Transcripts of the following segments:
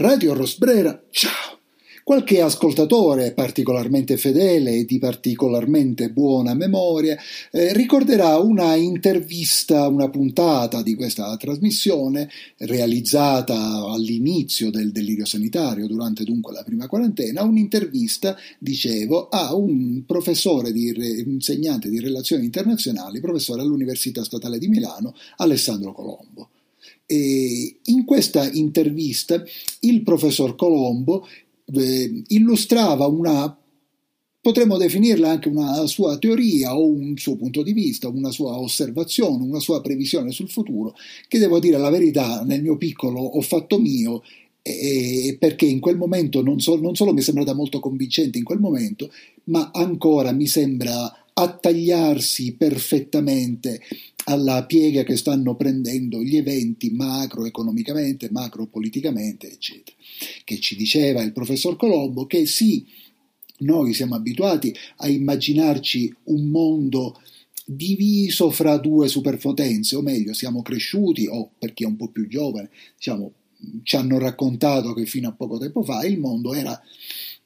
Radio Rosbrera, ciao! Qualche ascoltatore particolarmente fedele e di particolarmente buona memoria eh, ricorderà una intervista, una puntata di questa trasmissione realizzata all'inizio del delirio sanitario, durante dunque la prima quarantena, un'intervista, dicevo, a un professore, di, insegnante di relazioni internazionali, professore all'Università Statale di Milano, Alessandro Colombo. E in questa intervista il professor Colombo eh, illustrava una potremmo definirla anche una sua teoria o un suo punto di vista, una sua osservazione, una sua previsione sul futuro, che devo dire la verità, nel mio piccolo ho fatto mio, eh, perché in quel momento non, so, non solo mi è sembrata molto convincente in quel momento, ma ancora mi sembra attagliarsi perfettamente alla piega che stanno prendendo gli eventi macroeconomicamente, macropoliticamente, eccetera. Che ci diceva il professor Colombo che sì, noi siamo abituati a immaginarci un mondo diviso fra due superpotenze, o meglio, siamo cresciuti, o per chi è un po' più giovane, diciamo, ci hanno raccontato che fino a poco tempo fa il mondo era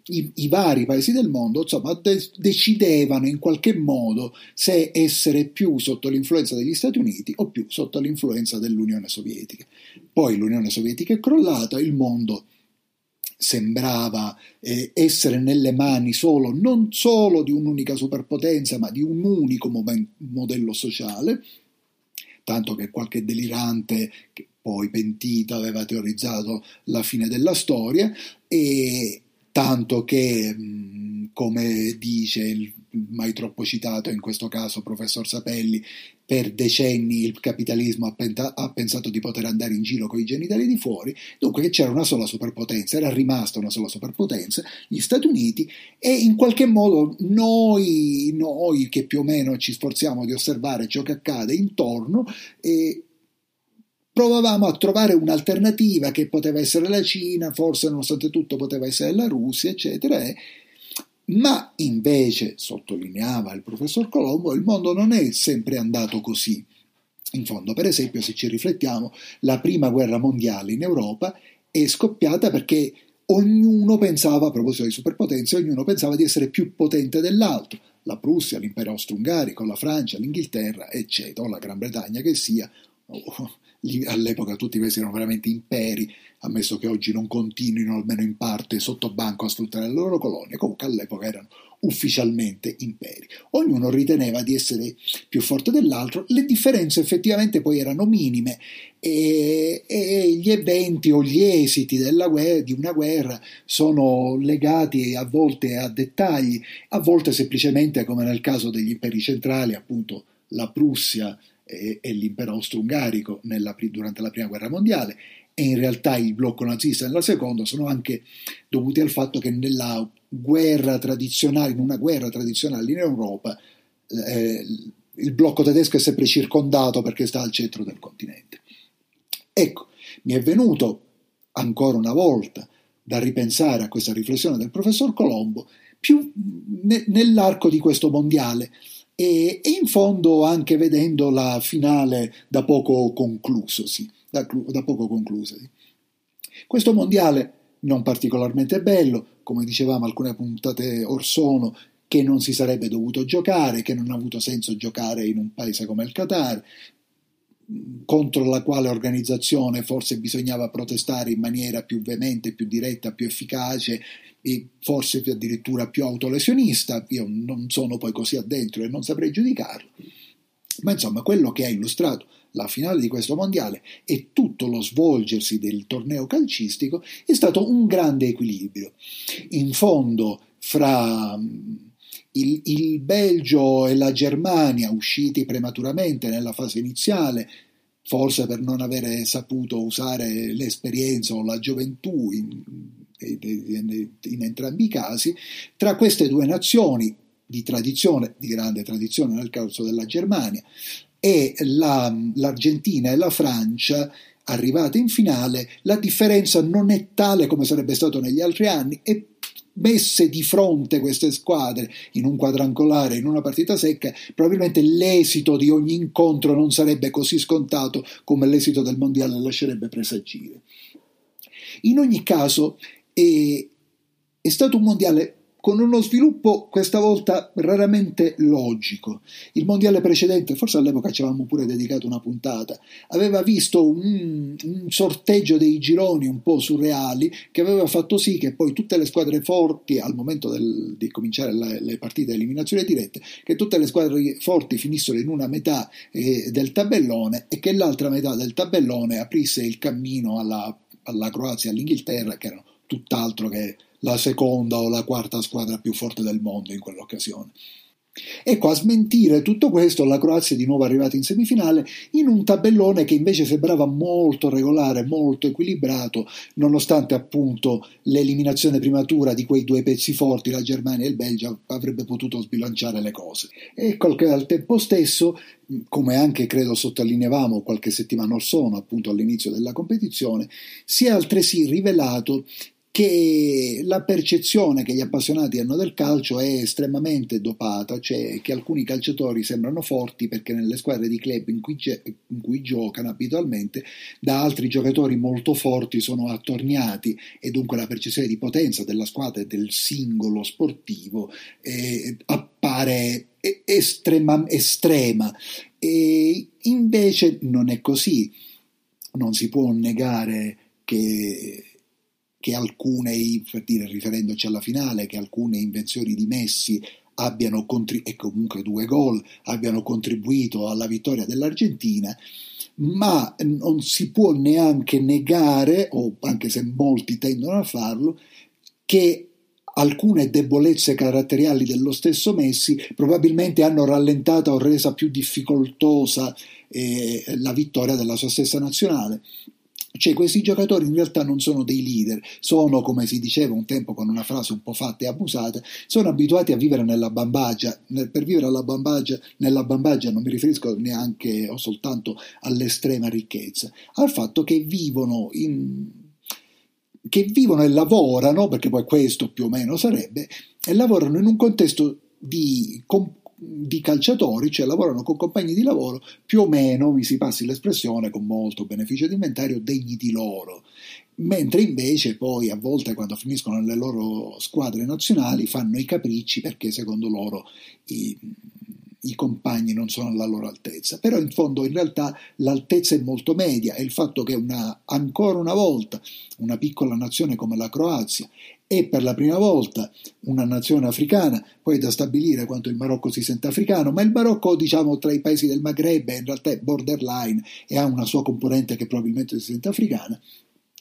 i, i, vari paesi del mondo insomma, de- decidevano in qualche modo se essere più sotto l'influenza degli Stati Uniti o più sotto l'influenza dell'Unione Sovietica. Poi l'Unione Sovietica è crollata, il mondo sembrava eh, essere nelle mani solo, non solo di un'unica superpotenza, ma di un unico mo- modello sociale, tanto che qualche delirante che poi pentito aveva teorizzato la fine della storia e tanto che, come dice il mai troppo citato in questo caso professor Sapelli, per decenni il capitalismo ha, penta- ha, pensato di poter andare in giro con i genitali di fuori, dunque che c'era una sola superpotenza, era rimasta una sola superpotenza, gli Stati Uniti, e in qualche modo noi, noi che più o meno ci sforziamo di osservare ciò che accade intorno, eh, provavamo a trovare un'alternativa che poteva essere la Cina, forse nonostante tutto poteva essere la Russia, eccetera. Eh. Ma invece, sottolineava il professor Colombo, il mondo non è sempre andato così. In fondo, per esempio, se ci riflettiamo, la prima guerra mondiale in Europa è scoppiata perché ognuno pensava, a proposito di superpotenze, ognuno pensava di essere più potente dell'altro. La Prussia, l'impero austro-ungarico, la Francia, l'Inghilterra, eccetera, o la Gran Bretagna che sia, all'epoca tutti questi erano veramente imperi, ammesso che oggi non continuino almeno in parte sotto banco a sfruttare le loro colonie, comunque all'epoca erano ufficialmente imperi. Ognuno riteneva di essere più forte dell'altro, le differenze effettivamente poi erano minime e, e gli eventi o gli esiti guerra, di una guerra sono legati a volte a dettagli, a volte semplicemente come nel caso degli imperi centrali, appunto la Prussia e, e l'impero austro-ungarico nella, durante la prima guerra mondiale e in realtà il blocco nazista nella seconda sono anche dovuti al fatto che nella guerra tradizionale, in una guerra tradizionale in Europa, eh, il blocco tedesco è sempre circondato perché sta al centro del continente. Ecco, mi è venuto ancora una volta da ripensare a questa riflessione del professor Colombo più ne, nell'arco di questo mondiale e, in fondo anche vedendo la finale da poco conclusosi. Da, da poco conclusosi. Questo mondiale non particolarmente bello, come dicevamo alcune puntate or sono, che non si sarebbe dovuto giocare, che non ha avuto senso giocare in un paese come il Qatar, contro la quale organizzazione forse bisognava protestare in maniera più veemente, più diretta, più efficace e forse addirittura più autolesionista. Io non sono poi così addentro e non saprei giudicarlo. Ma insomma, quello che ha illustrato la finale di questo mondiale e tutto lo svolgersi del torneo calcistico è stato un grande equilibrio. In fondo, fra il, il Belgio e la Germania, usciti prematuramente nella fase iniziale, forse per non avere saputo usare l'esperienza o la gioventù in, in, entrambi i casi, tra queste due nazioni di tradizione, di grande tradizione nel caso della Germania, e la, l'Argentina e la Francia, arrivate in finale, la differenza non è tale come sarebbe stato negli altri anni e messe di fronte queste squadre in un quadrangolare, in una partita secca, probabilmente l'esito di ogni incontro non sarebbe così scontato come l'esito del mondiale lascerebbe presagire. In ogni caso è, è stato un mondiale con uno sviluppo questa volta raramente logico. Il mondiale precedente, forse all'epoca ci avevamo pure dedicato una puntata, aveva visto un, un, sorteggio dei gironi un po' surreali che aveva fatto sì che poi tutte le squadre forti, al momento del, di cominciare le, le partite di eliminazione dirette, che tutte le squadre forti finissero in una metà eh, del tabellone e che l'altra metà del tabellone aprisse il cammino alla, alla Croazia e all'Inghilterra, che erano tutt'altro che la seconda o la quarta squadra più forte del mondo in quell'occasione. Ecco, a smentire tutto questo, la Croazia è di nuovo arrivata in semifinale in un tabellone che invece sembrava molto regolare, molto equilibrato, nonostante appunto l'eliminazione prematura di quei due pezzi forti, la Germania e il Belgio, avrebbe potuto sbilanciare le cose. Ecco che al tempo stesso, come anche credo sottolineavamo qualche settimana or sono, appunto all'inizio della competizione, si è altresì rivelato che la percezione che gli appassionati hanno del calcio è estremamente dopata, cioè che alcuni calciatori sembrano forti perché nelle squadre di club in cui, in cui giocano abitualmente da altri giocatori molto forti sono attorniati e dunque la percezione di potenza della squadra e del singolo sportivo eh, appare estrema, estrema. E invece non è così, non si può negare che che alcune, per dire, riferendoci alla finale, che alcune invenzioni di Messi abbiano contribuito, e comunque due gol, abbiano contribuito alla vittoria dell'Argentina, ma non si può neanche negare, o anche se molti tendono a farlo, che alcune debolezze caratteriali dello stesso Messi probabilmente hanno rallentato o resa più difficoltosa eh, la vittoria della sua stessa nazionale. Cioè questi giocatori in realtà non sono dei leader, sono, come si diceva un tempo con una frase un po' fatta e abusata, sono abituati a vivere nella bambagia. Per vivere alla bambagia, nella bambagia non mi riferisco neanche o soltanto all'estrema ricchezza, al fatto che vivono in che vivono e lavorano, perché poi questo più o meno sarebbe, e lavorano in un contesto di di calciatori, cioè lavorano con compagni di lavoro più o meno, mi si passi l'espressione, con molto beneficio di inventario, degni di loro. Mentre invece poi a volte quando finiscono nelle loro squadre nazionali fanno i capricci perché secondo loro i, i compagni non sono alla loro altezza. Però in fondo in realtà l'altezza è molto media e il fatto che una, ancora una volta una piccola nazione come la Croazia e per la prima volta una nazione africana, poi è da stabilire quanto il Marocco si sente africano, ma il Marocco diciamo tra i paesi del Maghreb in realtà è borderline e ha una sua componente che probabilmente si sente africana,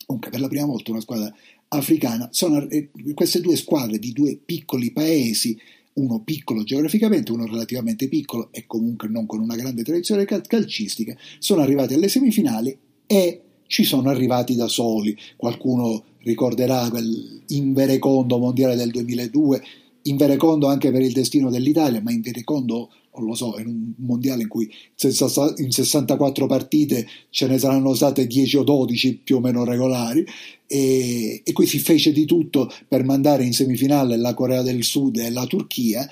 comunque per la prima volta una squadra africana, sono eh, queste due squadre di due piccoli paesi uno piccolo geograficamente, uno relativamente piccolo e comunque non con una grande tradizione calcistica, sono arrivati alle semifinali e ci sono arrivati da soli. Qualcuno ricorderà quel inverecondo mondiale del 2002, inverecondo anche per il destino dell'Italia, ma inverecondo, non lo so, in un mondiale in cui in 64 partite ce ne saranno state 10 o 12 più o meno regolari, e, e qui si fece di tutto per mandare in semifinale la Corea del Sud e la Turchia,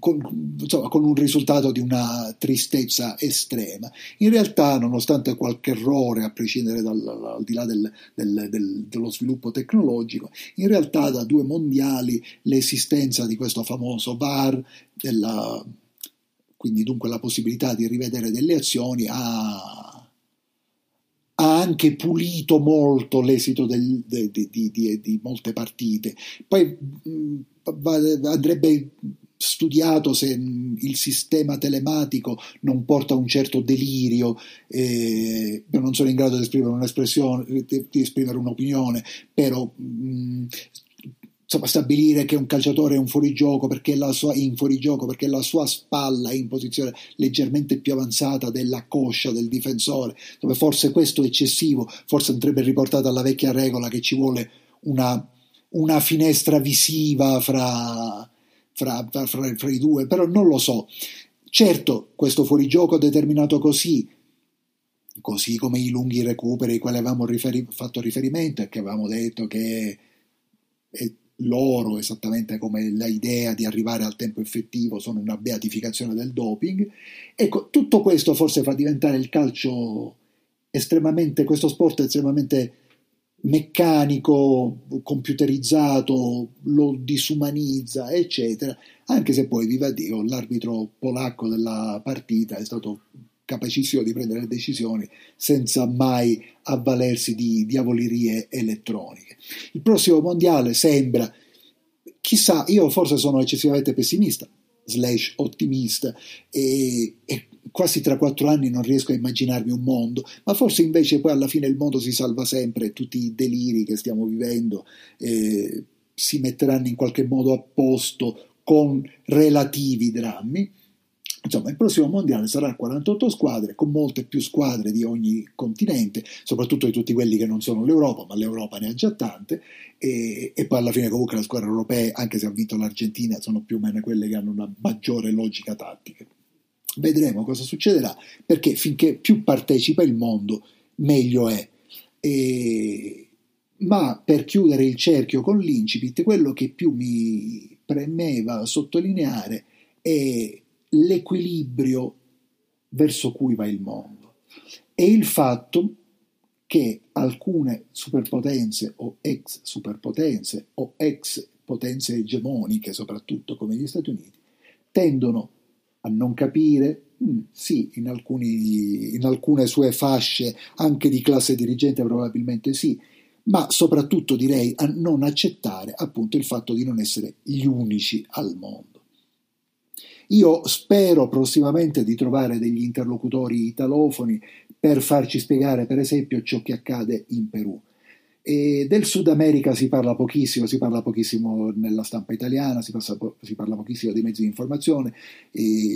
con, insomma, con, un risultato di una tristezza estrema. In realtà, nonostante qualche errore, a prescindere dal, al di là del, del, del, dello sviluppo tecnologico, in realtà da due mondiali l'esistenza di questo famoso VAR, della, quindi dunque la possibilità di rivedere delle azioni, ha ha anche pulito molto l'esito del, de, de, di, di, di, molte partite. Poi mh, andrebbe studiato se il sistema telematico non porta a un certo delirio, eh, non sono in grado di esprimere un'espressione, di, di esprimere un'opinione, però mh, insomma, stabilire che un calciatore è un fuorigioco perché la sua, in fuorigioco perché la sua spalla è in posizione leggermente più avanzata della coscia del difensore, dove forse questo è eccessivo, forse andrebbe riportata alla vecchia regola che ci vuole una, una finestra visiva fra fra, fra, fra, i due, però non lo so. Certo, questo fuorigioco determinato così, così come i lunghi recuperi ai quali avevamo riferi- fatto riferimento e che avevamo detto che è loro, esattamente come l'idea di arrivare al tempo effettivo, sono una beatificazione del doping. Ecco, tutto questo forse fa diventare il calcio estremamente, questo sport estremamente meccanico, computerizzato, lo disumanizza, eccetera, anche se poi, viva Dio, l'arbitro polacco della partita è stato capacissimo di prendere decisioni senza mai avvalersi di diavolerie elettroniche. Il prossimo mondiale sembra, chissà, io forse sono eccessivamente pessimista, slash ottimista, e, e quasi tra quattro anni non riesco a immaginarmi un mondo, ma forse invece poi alla fine il mondo si salva sempre e tutti i deliri che stiamo vivendo eh, si metteranno in qualche modo a posto con relativi drammi. Insomma, il prossimo mondiale sarà 48 squadre, con molte più squadre di ogni continente, soprattutto di tutti quelli che non sono l'Europa, ma l'Europa ne ha già tante, e, e, poi alla fine comunque le squadre europee, anche se ha vinto l'Argentina, sono più o meno quelle che hanno una maggiore logica tattica. Vedremo cosa succederà, perché finché più partecipa il mondo, meglio è. E... Ma per chiudere il cerchio con l'incipit, quello che più mi premeva sottolineare è l'equilibrio verso cui va il mondo e il fatto che alcune superpotenze o ex superpotenze o ex potenze egemoniche, soprattutto come gli Stati Uniti, tendono a non capire, mm, sì, in, alcuni, in alcune sue fasce anche di classe dirigente probabilmente sì, ma soprattutto direi a non accettare appunto il fatto di non essere gli unici al mondo. Io spero prossimamente di trovare degli interlocutori italofoni per farci spiegare per esempio ciò che accade in Perù e del Sud America si parla pochissimo, si parla pochissimo nella stampa italiana, si, passa, si parla pochissimo dei mezzi di informazione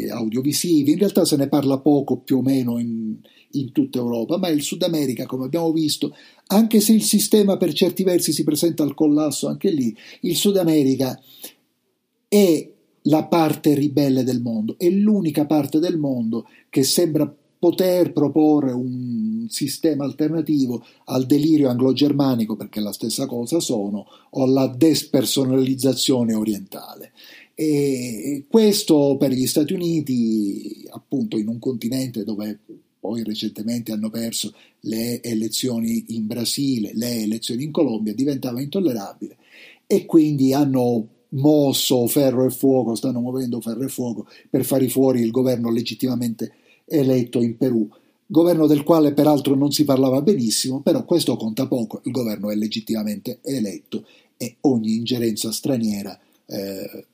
audiovisivi, in realtà se ne parla poco più o meno in, in tutta Europa, ma il Sud America, come abbiamo visto, anche se il sistema per certi versi si presenta al collasso anche lì, il Sud America è la parte ribelle del mondo, è l'unica parte del mondo che sembra poter proporre un sistema alternativo al delirio anglo-germanico, perché la stessa cosa sono, o alla despersonalizzazione orientale. E questo per gli Stati Uniti, appunto in un continente dove poi recentemente hanno perso le elezioni in Brasile, le elezioni in Colombia, diventava intollerabile e quindi hanno mosso ferro e fuoco, stanno muovendo ferro e fuoco per fare fuori il governo legittimamente eletto in Perù, governo del quale peraltro non si parlava benissimo, però questo conta poco, il governo è legittimamente eletto e ogni ingerenza straniera eh,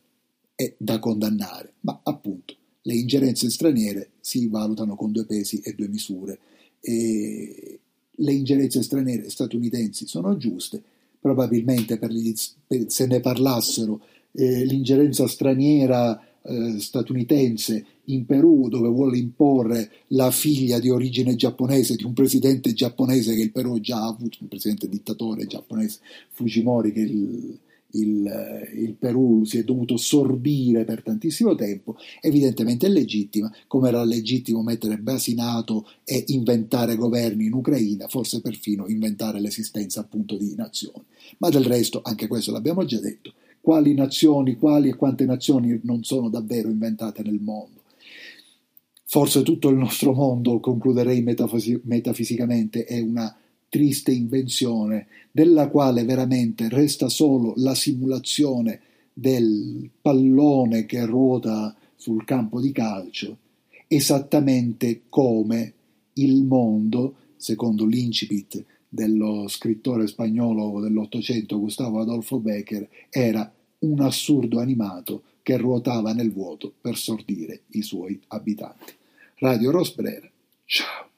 è da condannare, ma appunto le ingerenze straniere si valutano con due pesi e due misure. E le ingerenze straniere statunitensi sono giuste, probabilmente per gli, per, se ne parlassero eh, l'ingerenza straniera eh, statunitense in Perù dove vuole imporre la figlia di origine giapponese di un presidente giapponese che il Perù già ha avuto, un presidente dittatore giapponese Fujimori che il, il, eh, il, Perù si è dovuto sorbire per tantissimo tempo, evidentemente è legittima, come era legittimo mettere basi NATO e inventare governi in Ucraina, forse perfino inventare l'esistenza appunto di nazioni. Ma del resto, anche questo l'abbiamo già detto, quali nazioni, quali e quante nazioni non sono davvero inventate nel mondo. Forse tutto il nostro mondo, concluderei metafisi- metafisicamente, è una triste invenzione della quale veramente resta solo la simulazione del pallone che ruota sul campo di calcio, esattamente come il mondo, secondo l'incipit dello scrittore spagnolo dell'Ottocento Gustavo Adolfo Becker era un assurdo animato che ruotava nel vuoto per sordire i suoi abitanti. Radio Rosbrera, ciao!